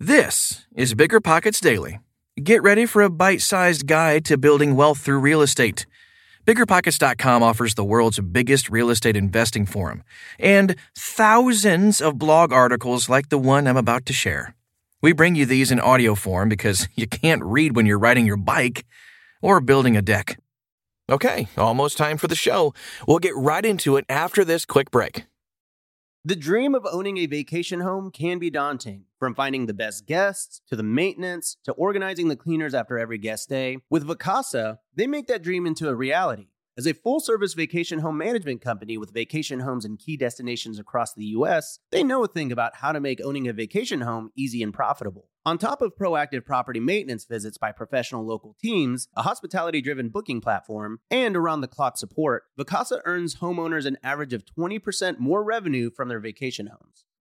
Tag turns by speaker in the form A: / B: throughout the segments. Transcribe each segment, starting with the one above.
A: This is BiggerPockets Daily. Get ready for a bite sized guide to building wealth through real estate. BiggerPockets.com offers the world's biggest real estate investing forum and thousands of blog articles like the one I'm about to share. We bring you these in audio form because you can't read when you're riding your bike or building a deck. Okay, almost time for the show. We'll get right into it after this quick break.
B: The dream of owning a vacation home can be daunting, from finding the best guests to the maintenance to organizing the cleaners after every guest day. With Vacasa, they make that dream into a reality. As a full service vacation home management company with vacation homes in key destinations across the US, they know a thing about how to make owning a vacation home easy and profitable. On top of proactive property maintenance visits by professional local teams, a hospitality driven booking platform, and around the clock support, Vacasa earns homeowners an average of 20% more revenue from their vacation homes.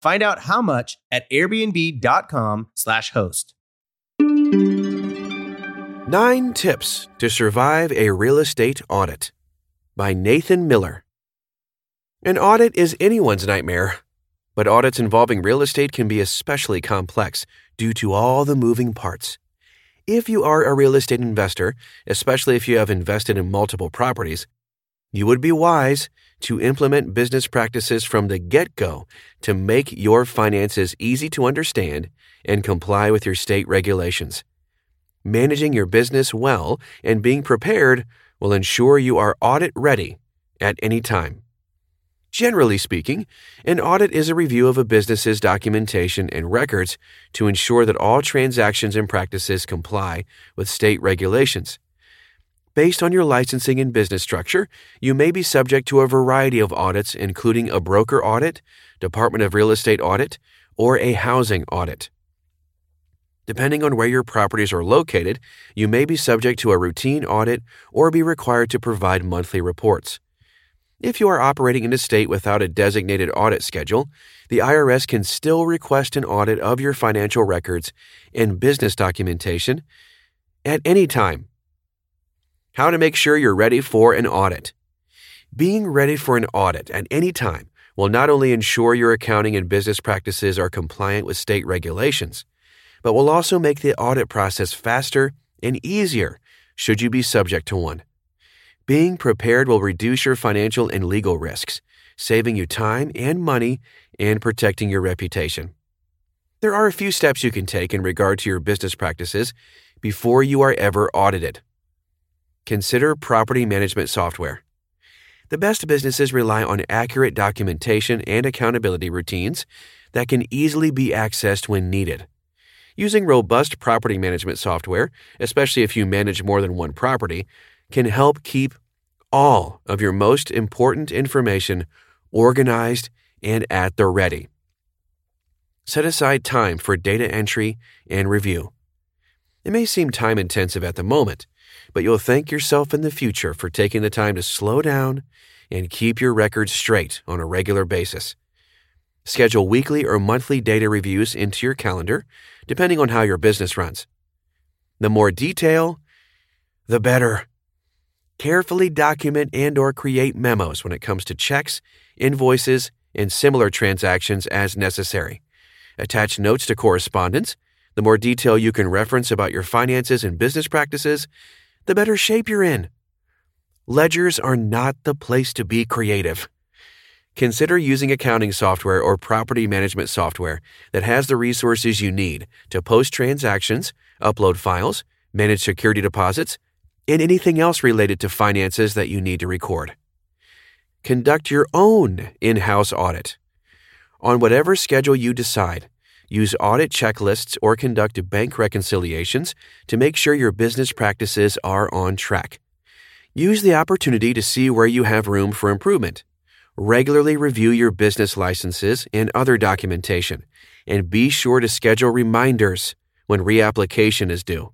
B: Find out how much at airbnb.com/slash host.
A: Nine Tips to Survive a Real Estate Audit by Nathan Miller. An audit is anyone's nightmare, but audits involving real estate can be especially complex due to all the moving parts. If you are a real estate investor, especially if you have invested in multiple properties, you would be wise to implement business practices from the get go to make your finances easy to understand and comply with your state regulations. Managing your business well and being prepared will ensure you are audit ready at any time. Generally speaking, an audit is a review of a business's documentation and records to ensure that all transactions and practices comply with state regulations. Based on your licensing and business structure, you may be subject to a variety of audits, including a broker audit, Department of Real Estate audit, or a housing audit. Depending on where your properties are located, you may be subject to a routine audit or be required to provide monthly reports. If you are operating in a state without a designated audit schedule, the IRS can still request an audit of your financial records and business documentation at any time. How to make sure you're ready for an audit. Being ready for an audit at any time will not only ensure your accounting and business practices are compliant with state regulations, but will also make the audit process faster and easier should you be subject to one. Being prepared will reduce your financial and legal risks, saving you time and money and protecting your reputation. There are a few steps you can take in regard to your business practices before you are ever audited. Consider property management software. The best businesses rely on accurate documentation and accountability routines that can easily be accessed when needed. Using robust property management software, especially if you manage more than one property, can help keep all of your most important information organized and at the ready. Set aside time for data entry and review. It may seem time intensive at the moment, but you'll thank yourself in the future for taking the time to slow down and keep your records straight on a regular basis. Schedule weekly or monthly data reviews into your calendar, depending on how your business runs. The more detail, the better. Carefully document and or create memos when it comes to checks, invoices, and similar transactions as necessary. Attach notes to correspondence. The more detail you can reference about your finances and business practices, the better shape you're in. Ledgers are not the place to be creative. Consider using accounting software or property management software that has the resources you need to post transactions, upload files, manage security deposits, and anything else related to finances that you need to record. Conduct your own in house audit. On whatever schedule you decide, use audit checklists or conduct bank reconciliations to make sure your business practices are on track. Use the opportunity to see where you have room for improvement. Regularly review your business licenses and other documentation, and be sure to schedule reminders when reapplication is due.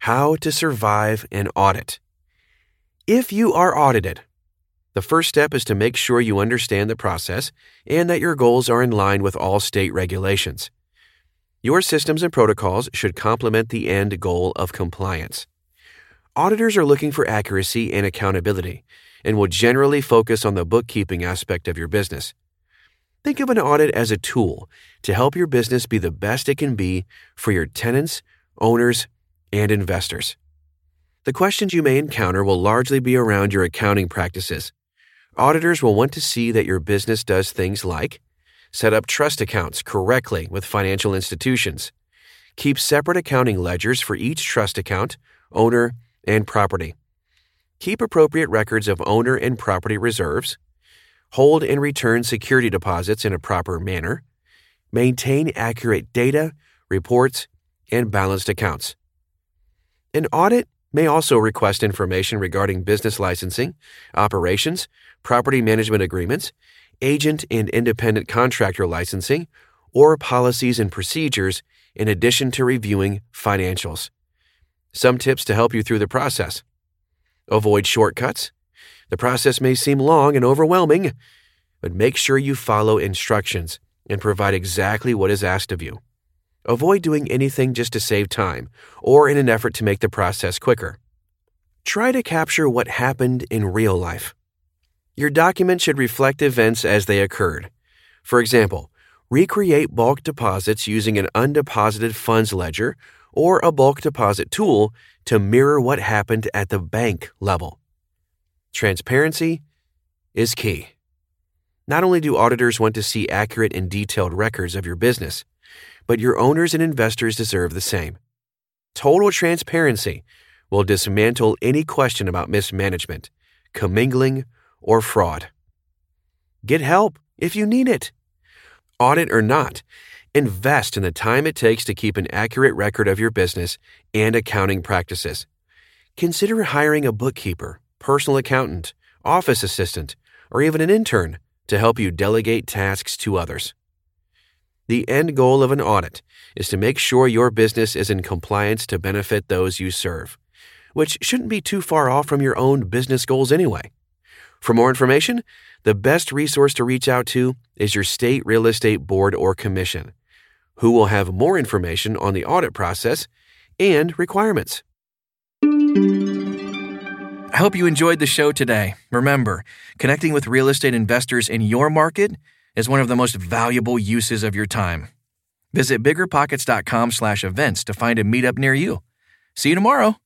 A: How to survive an audit. If you are audited, the first step is to make sure you understand the process and that your goals are in line with all state regulations. Your systems and protocols should complement the end goal of compliance. Auditors are looking for accuracy and accountability and will generally focus on the bookkeeping aspect of your business. Think of an audit as a tool to help your business be the best it can be for your tenants, owners, and investors. The questions you may encounter will largely be around your accounting practices. Auditors will want to see that your business does things like set up trust accounts correctly with financial institutions, keep separate accounting ledgers for each trust account, owner, and property, keep appropriate records of owner and property reserves, hold and return security deposits in a proper manner, maintain accurate data, reports, and balanced accounts. An audit may also request information regarding business licensing, operations, property management agreements, agent and independent contractor licensing, or policies and procedures in addition to reviewing financials. Some tips to help you through the process. Avoid shortcuts. The process may seem long and overwhelming, but make sure you follow instructions and provide exactly what is asked of you. Avoid doing anything just to save time or in an effort to make the process quicker. Try to capture what happened in real life. Your document should reflect events as they occurred. For example, recreate bulk deposits using an undeposited funds ledger or a bulk deposit tool to mirror what happened at the bank level. Transparency is key. Not only do auditors want to see accurate and detailed records of your business, but your owners and investors deserve the same. Total transparency will dismantle any question about mismanagement, commingling, or fraud. Get help if you need it. Audit or not, invest in the time it takes to keep an accurate record of your business and accounting practices. Consider hiring a bookkeeper, personal accountant, office assistant, or even an intern to help you delegate tasks to others. The end goal of an audit is to make sure your business is in compliance to benefit those you serve, which shouldn't be too far off from your own business goals anyway. For more information, the best resource to reach out to is your state real estate board or commission, who will have more information on the audit process and requirements. I hope you enjoyed the show today. Remember, connecting with real estate investors in your market is one of the most valuable uses of your time. Visit biggerpockets.com/events to find a meetup near you. See you tomorrow.